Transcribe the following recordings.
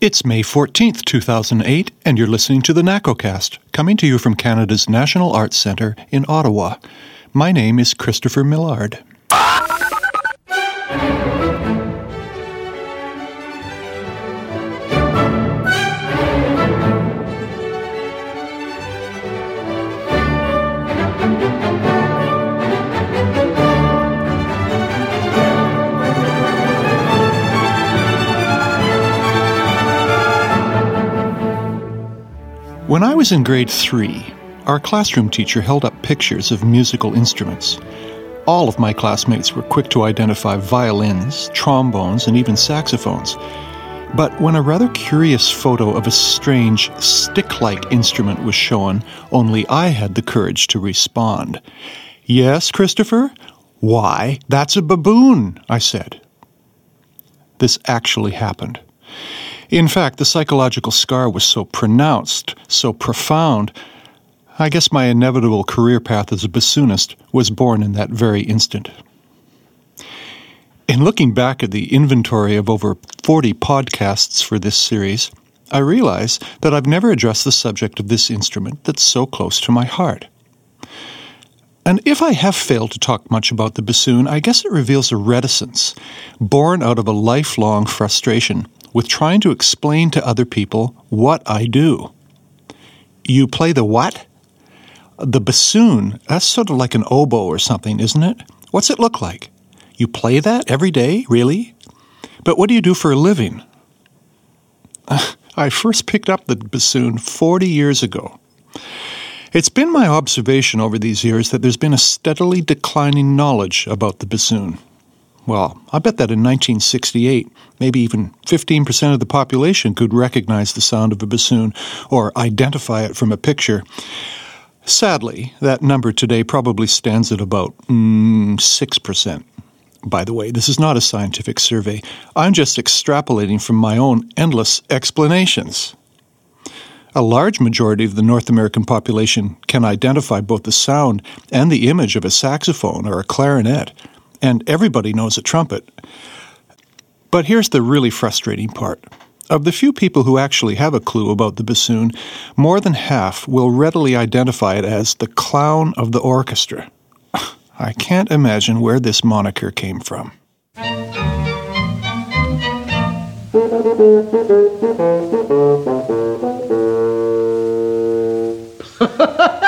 It's May 14th, 2008, and you're listening to the NACOcast, coming to you from Canada's National Arts Centre in Ottawa. My name is Christopher Millard. When I was in grade three, our classroom teacher held up pictures of musical instruments. All of my classmates were quick to identify violins, trombones, and even saxophones. But when a rather curious photo of a strange stick like instrument was shown, only I had the courage to respond. Yes, Christopher? Why, that's a baboon, I said. This actually happened. In fact, the psychological scar was so pronounced, so profound, I guess my inevitable career path as a bassoonist was born in that very instant. In looking back at the inventory of over 40 podcasts for this series, I realize that I've never addressed the subject of this instrument that's so close to my heart. And if I have failed to talk much about the bassoon, I guess it reveals a reticence born out of a lifelong frustration with trying to explain to other people what I do. You play the what? The bassoon, that's sort of like an oboe or something, isn't it? What's it look like? You play that every day, really? But what do you do for a living? I first picked up the bassoon 40 years ago. It's been my observation over these years that there's been a steadily declining knowledge about the bassoon. Well, I bet that in 1968, maybe even 15% of the population could recognize the sound of a bassoon or identify it from a picture. Sadly, that number today probably stands at about mm, 6%. By the way, this is not a scientific survey. I'm just extrapolating from my own endless explanations. A large majority of the North American population can identify both the sound and the image of a saxophone or a clarinet and everybody knows a trumpet. But here's the really frustrating part. Of the few people who actually have a clue about the bassoon, more than half will readily identify it as the clown of the orchestra. I can't imagine where this moniker came from.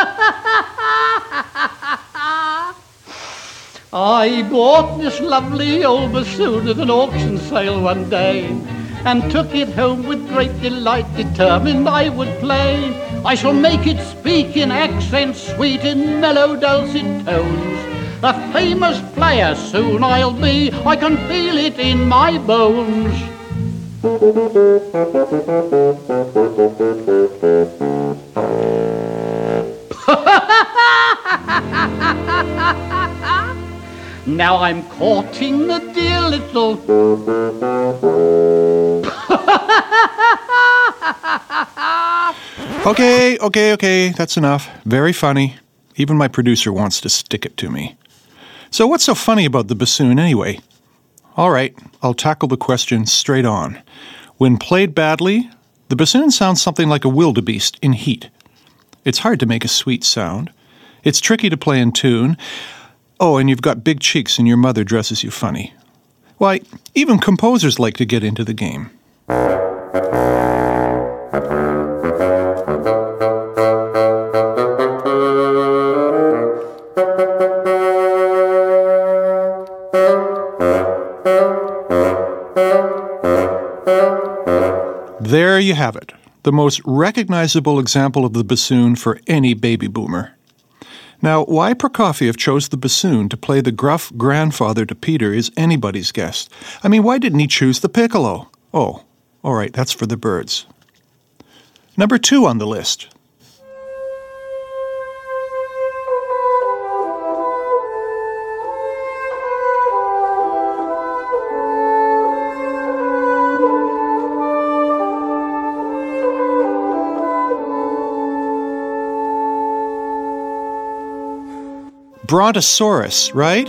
I bought this lovely old bassoon at an auction sale one day and took it home with great delight, determined I would play. I shall make it speak in accents sweet, in mellow, dulcet tones. A famous player soon I'll be, I can feel it in my bones. Now I'm courting the dear little. okay, okay, okay, that's enough. Very funny. Even my producer wants to stick it to me. So, what's so funny about the bassoon anyway? All right, I'll tackle the question straight on. When played badly, the bassoon sounds something like a wildebeest in heat. It's hard to make a sweet sound. It's tricky to play in tune. Oh, and you've got big cheeks and your mother dresses you funny. Why, even composers like to get into the game. There you have it, the most recognizable example of the bassoon for any baby boomer. Now, why Prokofiev chose the bassoon to play the gruff grandfather to Peter is anybody's guess. I mean, why didn't he choose the piccolo? Oh, all right, that's for the birds. Number two on the list. Brontosaurus, right?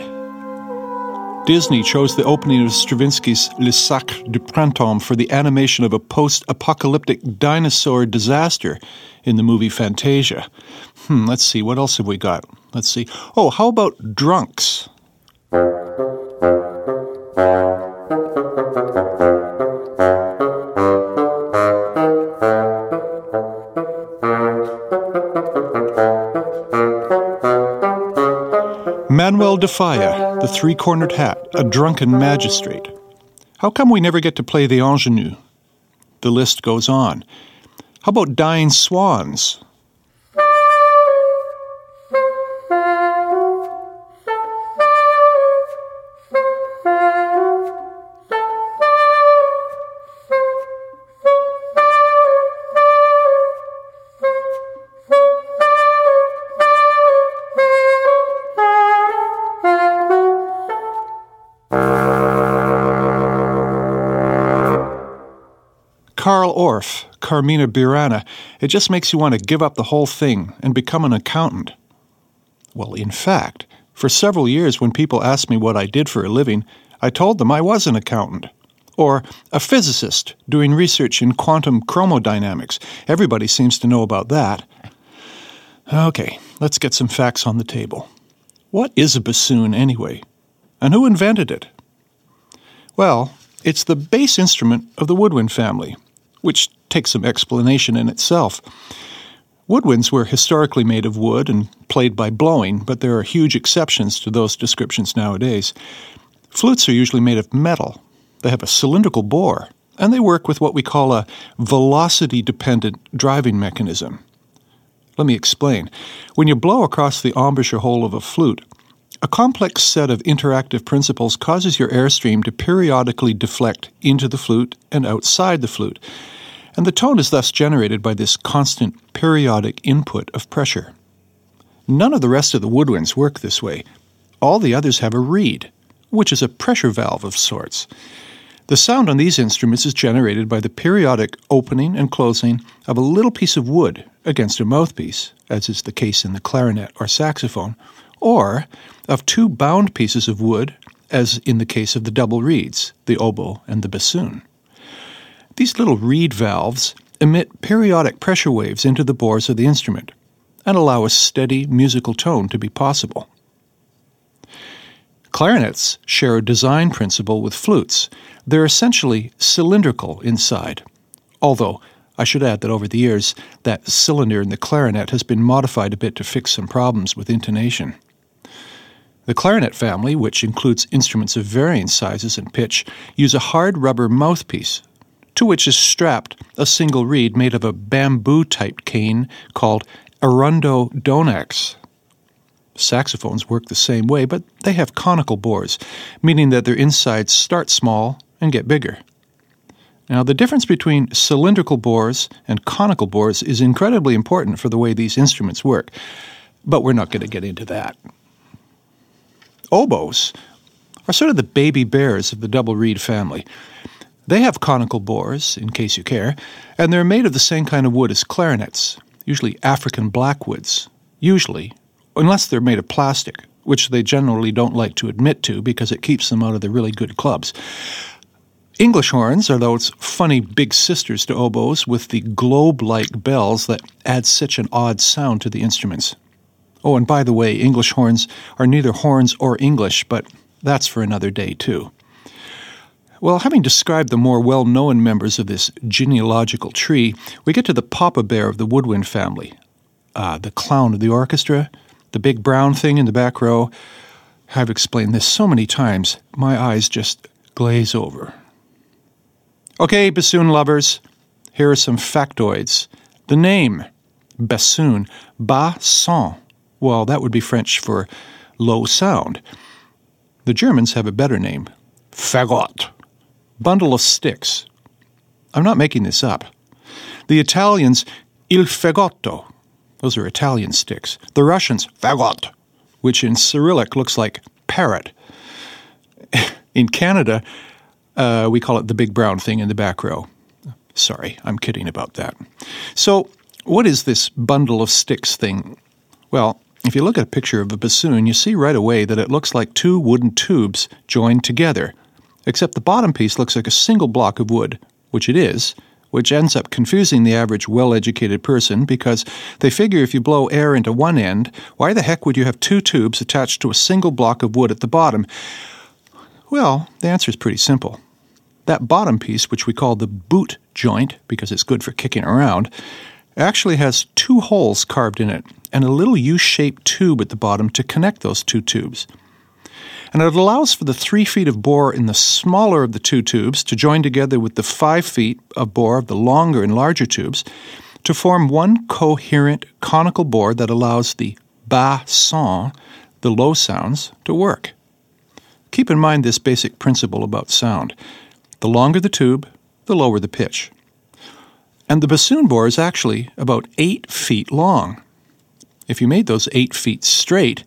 Disney chose the opening of Stravinsky's Le Sacre du Printemps for the animation of a post apocalyptic dinosaur disaster in the movie Fantasia. Hmm, let's see, what else have we got? Let's see. Oh, how about drunks? Manuel de Falla, the three cornered hat, a drunken magistrate. How come we never get to play the ingenue? The list goes on. How about dying swans? Carl Orff, Carmina Burana, it just makes you want to give up the whole thing and become an accountant. Well, in fact, for several years when people asked me what I did for a living, I told them I was an accountant. Or a physicist doing research in quantum chromodynamics. Everybody seems to know about that. Okay, let's get some facts on the table. What is a bassoon anyway? And who invented it? Well, it's the bass instrument of the woodwind family, which takes some explanation in itself. Woodwinds were historically made of wood and played by blowing, but there are huge exceptions to those descriptions nowadays. Flutes are usually made of metal. They have a cylindrical bore, and they work with what we call a velocity dependent driving mechanism. Let me explain. When you blow across the embouchure hole of a flute, a complex set of interactive principles causes your airstream to periodically deflect into the flute and outside the flute, and the tone is thus generated by this constant periodic input of pressure. None of the rest of the woodwinds work this way. All the others have a reed, which is a pressure valve of sorts. The sound on these instruments is generated by the periodic opening and closing of a little piece of wood against a mouthpiece, as is the case in the clarinet or saxophone, or of two bound pieces of wood, as in the case of the double reeds, the oboe and the bassoon. These little reed valves emit periodic pressure waves into the bores of the instrument and allow a steady musical tone to be possible. Clarinets share a design principle with flutes. They're essentially cylindrical inside, although I should add that over the years, that cylinder in the clarinet has been modified a bit to fix some problems with intonation. The clarinet family, which includes instruments of varying sizes and pitch, use a hard rubber mouthpiece to which is strapped a single reed made of a bamboo type cane called Arundo Donax. Saxophones work the same way, but they have conical bores, meaning that their insides start small and get bigger. Now, the difference between cylindrical bores and conical bores is incredibly important for the way these instruments work, but we're not going to get into that oboes are sort of the baby bears of the double reed family. They have conical bores, in case you care, and they're made of the same kind of wood as clarinets, usually African blackwoods. Usually, unless they're made of plastic, which they generally don't like to admit to because it keeps them out of the really good clubs. English horns are those funny big sisters to oboes with the globe like bells that add such an odd sound to the instruments. Oh, and by the way, English horns are neither horns or English, but that's for another day, too. Well, having described the more well known members of this genealogical tree, we get to the papa bear of the woodwind family. Ah, the clown of the orchestra, the big brown thing in the back row. I've explained this so many times, my eyes just glaze over. Okay, bassoon lovers, here are some factoids. The name, bassoon, bas-son, well, that would be French for low sound. The Germans have a better name fagot, bundle of sticks. I'm not making this up. The Italians, il fagotto. Those are Italian sticks. The Russians, fagot, which in Cyrillic looks like parrot. in Canada, uh, we call it the big brown thing in the back row. Sorry, I'm kidding about that. So, what is this bundle of sticks thing? Well, If you look at a picture of a bassoon, you see right away that it looks like two wooden tubes joined together, except the bottom piece looks like a single block of wood, which it is, which ends up confusing the average well educated person because they figure if you blow air into one end, why the heck would you have two tubes attached to a single block of wood at the bottom? Well, the answer is pretty simple. That bottom piece, which we call the boot joint because it's good for kicking around, actually has two holes carved in it and a little U shaped tube at the bottom to connect those two tubes. And it allows for the three feet of bore in the smaller of the two tubes to join together with the five feet of bore of the longer and larger tubes to form one coherent conical bore that allows the bas son, the low sounds, to work. Keep in mind this basic principle about sound. The longer the tube, the lower the pitch. And the bassoon bore is actually about eight feet long. If you made those eight feet straight,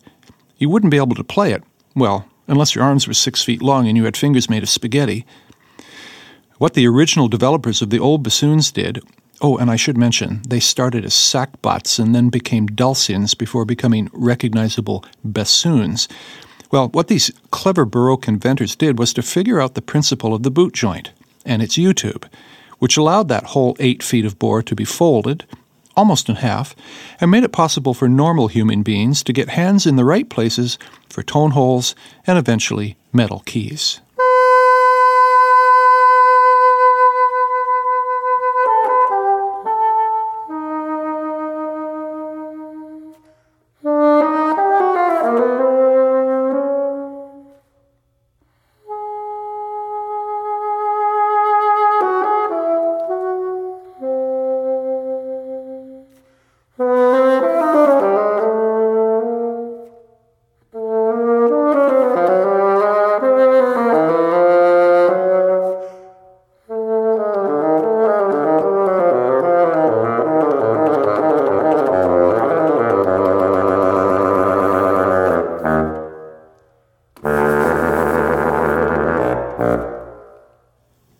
you wouldn't be able to play it. Well, unless your arms were six feet long and you had fingers made of spaghetti. What the original developers of the old bassoons did, oh, and I should mention, they started as sackbuts and then became dulcians before becoming recognizable bassoons. Well, what these clever Baroque inventors did was to figure out the principle of the boot joint and its U tube, which allowed that whole eight feet of bore to be folded almost in half, and made it possible for normal human beings to get hands in the right places for tone holes and eventually metal keys.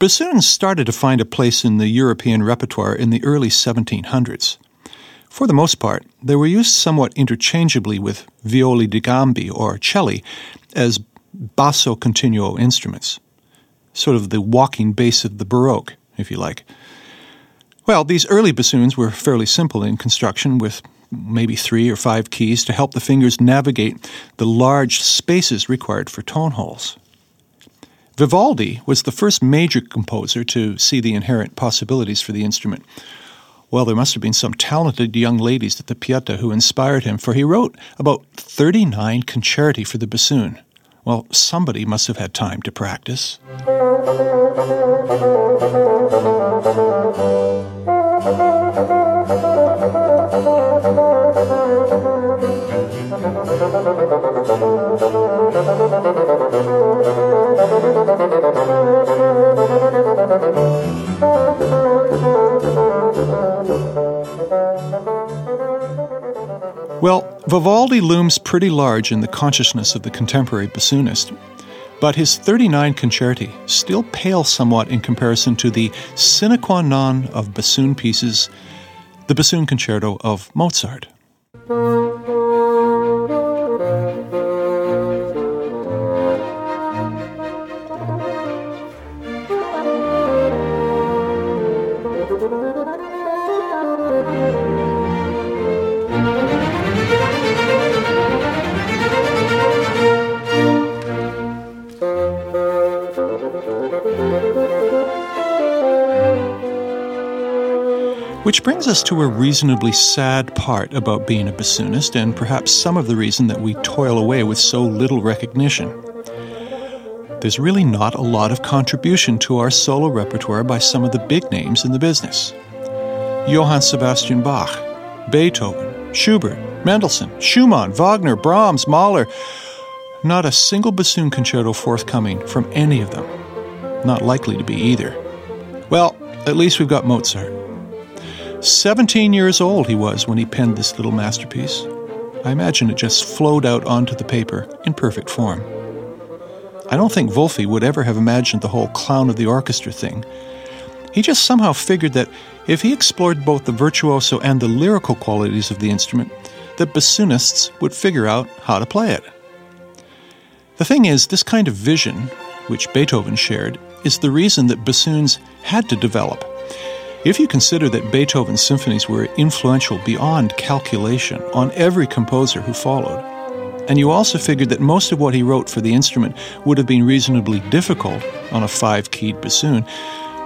Bassoons started to find a place in the European repertoire in the early 1700s. For the most part, they were used somewhat interchangeably with violi di gambe or celli as basso continuo instruments, sort of the walking bass of the Baroque, if you like. Well, these early bassoons were fairly simple in construction, with maybe three or five keys to help the fingers navigate the large spaces required for tone holes. Vivaldi was the first major composer to see the inherent possibilities for the instrument. Well, there must have been some talented young ladies at the Pieta who inspired him, for he wrote about 39 concerti for the bassoon. Well, somebody must have had time to practice. Well, Vivaldi looms pretty large in the consciousness of the contemporary bassoonist, but his 39 concerti still pale somewhat in comparison to the sine qua non of bassoon pieces, the bassoon concerto of Mozart. Which brings us to a reasonably sad part about being a bassoonist, and perhaps some of the reason that we toil away with so little recognition. There's really not a lot of contribution to our solo repertoire by some of the big names in the business. Johann Sebastian Bach, Beethoven, Schubert, Mendelssohn, Schumann, Wagner, Brahms, Mahler. Not a single bassoon concerto forthcoming from any of them. Not likely to be either. Well, at least we've got Mozart. 17 years old he was when he penned this little masterpiece. I imagine it just flowed out onto the paper in perfect form. I don't think Wolfi would ever have imagined the whole clown of the orchestra thing. He just somehow figured that if he explored both the virtuoso and the lyrical qualities of the instrument, that bassoonists would figure out how to play it. The thing is, this kind of vision, which Beethoven shared, is the reason that bassoons had to develop. If you consider that Beethoven's symphonies were influential beyond calculation on every composer who followed, and you also figured that most of what he wrote for the instrument would have been reasonably difficult on a five keyed bassoon,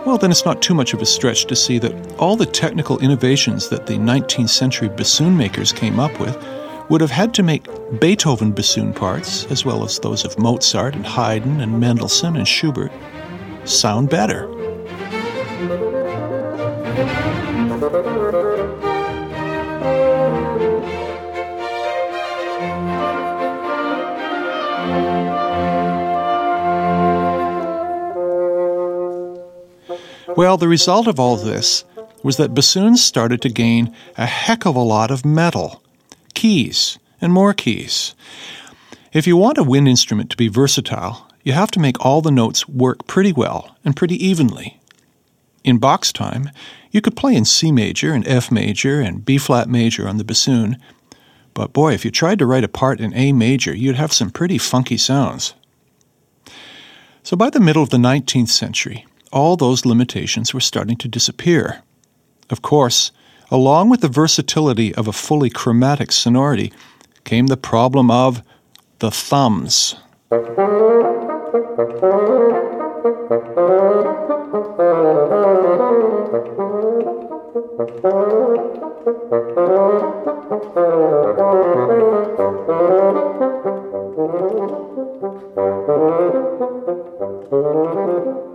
well, then it's not too much of a stretch to see that all the technical innovations that the 19th century bassoon makers came up with would have had to make Beethoven bassoon parts, as well as those of Mozart and Haydn and Mendelssohn and Schubert, sound better. Well, the result of all this was that bassoons started to gain a heck of a lot of metal, keys, and more keys. If you want a wind instrument to be versatile, you have to make all the notes work pretty well and pretty evenly. In Bach's time, you could play in C major and F major and B flat major on the bassoon, but boy, if you tried to write a part in A major, you'd have some pretty funky sounds. So by the middle of the 19th century, all those limitations were starting to disappear. Of course, along with the versatility of a fully chromatic sonority came the problem of the thumbs.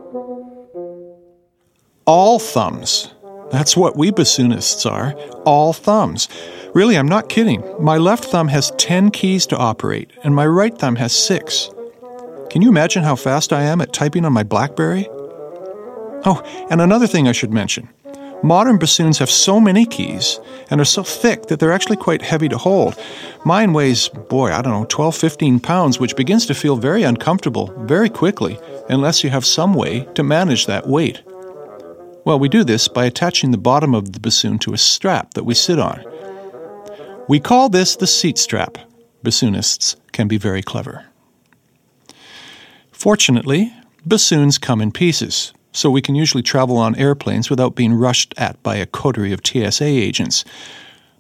All thumbs. That's what we bassoonists are. All thumbs. Really, I'm not kidding. My left thumb has 10 keys to operate, and my right thumb has 6. Can you imagine how fast I am at typing on my Blackberry? Oh, and another thing I should mention. Modern bassoons have so many keys and are so thick that they're actually quite heavy to hold. Mine weighs, boy, I don't know, 12, 15 pounds, which begins to feel very uncomfortable very quickly unless you have some way to manage that weight. Well, we do this by attaching the bottom of the bassoon to a strap that we sit on. We call this the seat strap. Bassoonists can be very clever. Fortunately, bassoons come in pieces, so we can usually travel on airplanes without being rushed at by a coterie of TSA agents.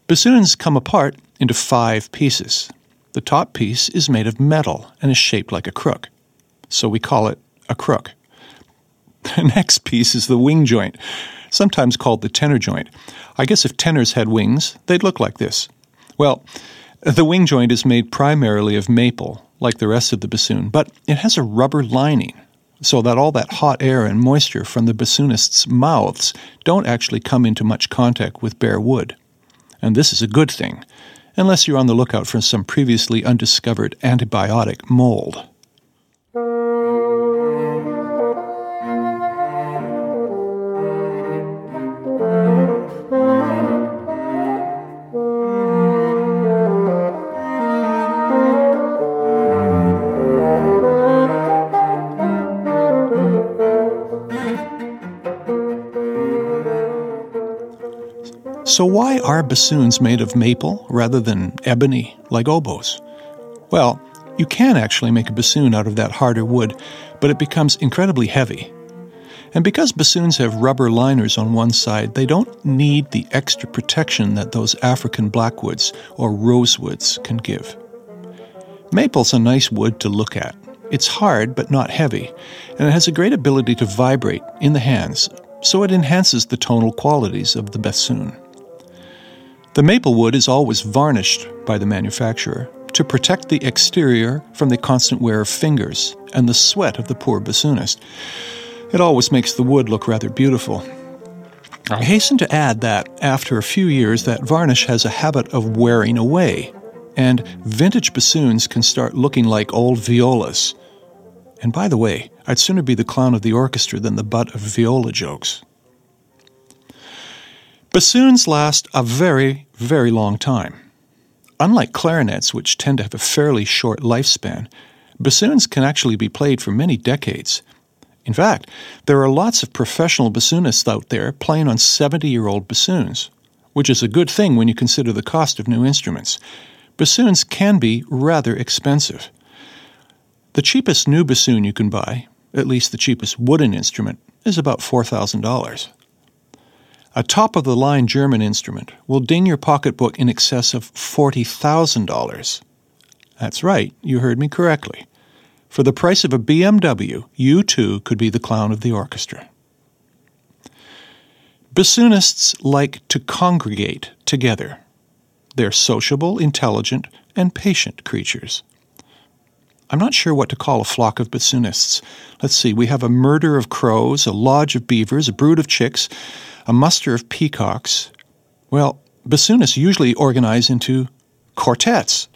Bassoons come apart into five pieces. The top piece is made of metal and is shaped like a crook, so we call it a crook. The next piece is the wing joint, sometimes called the tenor joint. I guess if tenors had wings, they'd look like this. Well, the wing joint is made primarily of maple, like the rest of the bassoon, but it has a rubber lining so that all that hot air and moisture from the bassoonists' mouths don't actually come into much contact with bare wood. And this is a good thing, unless you're on the lookout for some previously undiscovered antibiotic mold. Are bassoons made of maple rather than ebony like oboes? Well, you can actually make a bassoon out of that harder wood, but it becomes incredibly heavy. And because bassoons have rubber liners on one side, they don't need the extra protection that those African blackwoods or rosewoods can give. Maple's a nice wood to look at. It's hard but not heavy, and it has a great ability to vibrate in the hands, so it enhances the tonal qualities of the bassoon. The maple wood is always varnished by the manufacturer to protect the exterior from the constant wear of fingers and the sweat of the poor bassoonist. It always makes the wood look rather beautiful. I hasten to add that after a few years, that varnish has a habit of wearing away, and vintage bassoons can start looking like old violas. And by the way, I'd sooner be the clown of the orchestra than the butt of viola jokes. Bassoons last a very, very long time. Unlike clarinets, which tend to have a fairly short lifespan, bassoons can actually be played for many decades. In fact, there are lots of professional bassoonists out there playing on 70 year old bassoons. which is a good thing when you consider the cost of new instruments. Bassoons can be rather expensive. The cheapest new bassoon you can buy, at least the cheapest wooden instrument, is about $4,000. A top of the line German instrument will ding your pocketbook in excess of $40,000. That's right, you heard me correctly. For the price of a BMW, you too could be the clown of the orchestra. Bassoonists like to congregate together. They're sociable, intelligent, and patient creatures. I'm not sure what to call a flock of bassoonists. Let's see, we have a murder of crows, a lodge of beavers, a brood of chicks, a muster of peacocks. Well, bassoonists usually organize into quartets.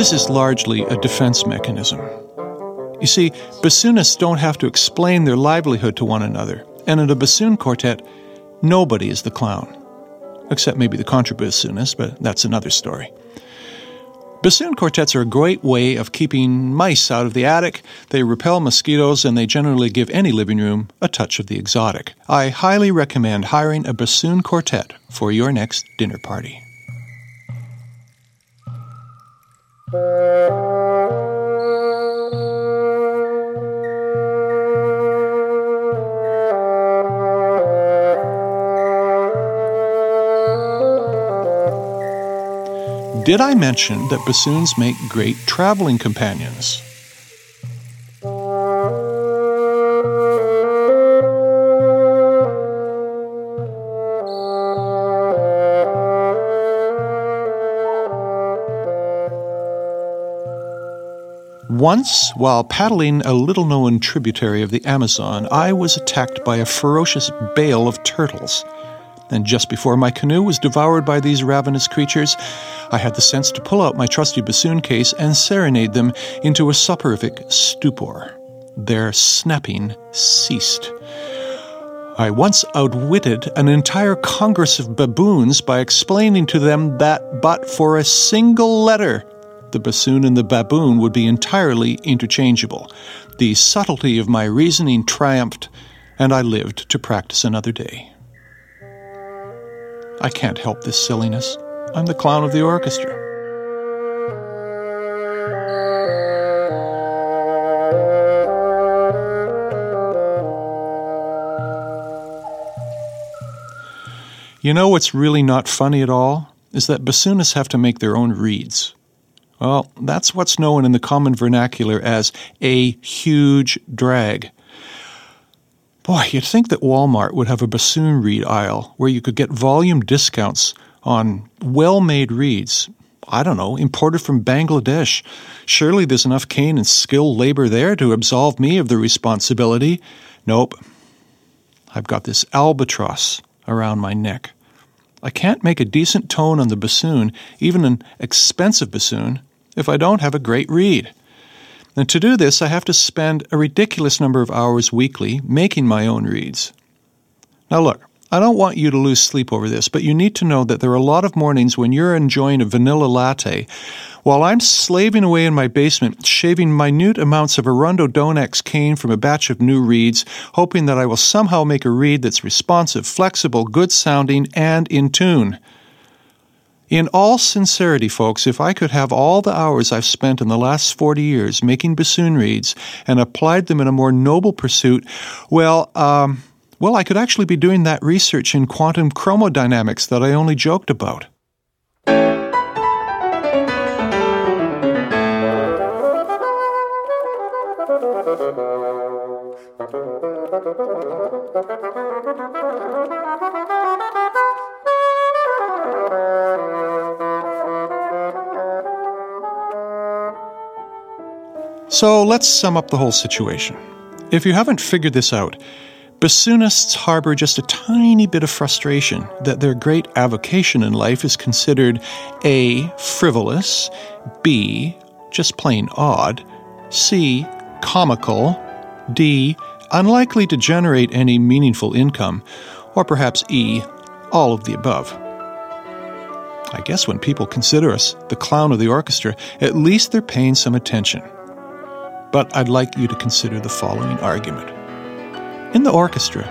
This is largely a defense mechanism. You see, bassoonists don't have to explain their livelihood to one another, and in a bassoon quartet, nobody is the clown. Except maybe the contrabassoonist, but that's another story. Bassoon quartets are a great way of keeping mice out of the attic. They repel mosquitoes and they generally give any living room a touch of the exotic. I highly recommend hiring a bassoon quartet for your next dinner party. Did I mention that bassoons make great traveling companions? Once, while paddling a little known tributary of the Amazon, I was attacked by a ferocious bale of turtles. And just before my canoe was devoured by these ravenous creatures, I had the sense to pull out my trusty bassoon case and serenade them into a soporific stupor. Their snapping ceased. I once outwitted an entire congress of baboons by explaining to them that but for a single letter, the bassoon and the baboon would be entirely interchangeable. The subtlety of my reasoning triumphed, and I lived to practice another day. I can't help this silliness. I'm the clown of the orchestra. You know what's really not funny at all? Is that bassoonists have to make their own reeds. Well, that's what's known in the common vernacular as a huge drag. Boy, you'd think that Walmart would have a bassoon reed aisle where you could get volume discounts on well made reeds. I don't know, imported from Bangladesh. Surely there's enough cane and skilled labor there to absolve me of the responsibility. Nope. I've got this albatross around my neck. I can't make a decent tone on the bassoon, even an expensive bassoon, if I don't have a great reed. And to do this, I have to spend a ridiculous number of hours weekly making my own reeds. Now, look, I don't want you to lose sleep over this, but you need to know that there are a lot of mornings when you're enjoying a vanilla latte while I'm slaving away in my basement, shaving minute amounts of Arundo Donax cane from a batch of new reeds, hoping that I will somehow make a reed that's responsive, flexible, good sounding, and in tune. In all sincerity, folks, if I could have all the hours I've spent in the last 40 years making bassoon reeds and applied them in a more noble pursuit, well, um, well, I could actually be doing that research in quantum chromodynamics that I only joked about. So let's sum up the whole situation. If you haven't figured this out, bassoonists harbor just a tiny bit of frustration that their great avocation in life is considered A. frivolous, B. just plain odd, C. comical, D. unlikely to generate any meaningful income, or perhaps E. all of the above. I guess when people consider us the clown of the orchestra, at least they're paying some attention. But I'd like you to consider the following argument. In the orchestra,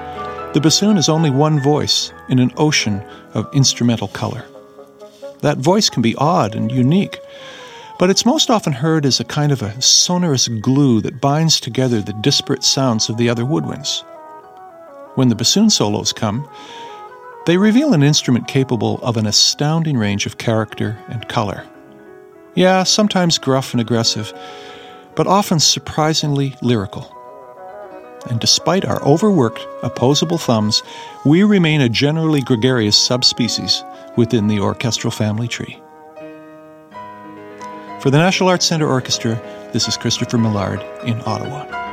the bassoon is only one voice in an ocean of instrumental color. That voice can be odd and unique, but it's most often heard as a kind of a sonorous glue that binds together the disparate sounds of the other woodwinds. When the bassoon solos come, they reveal an instrument capable of an astounding range of character and color. Yeah, sometimes gruff and aggressive, but often surprisingly lyrical. And despite our overworked, opposable thumbs, we remain a generally gregarious subspecies within the orchestral family tree. For the National Arts Centre Orchestra, this is Christopher Millard in Ottawa.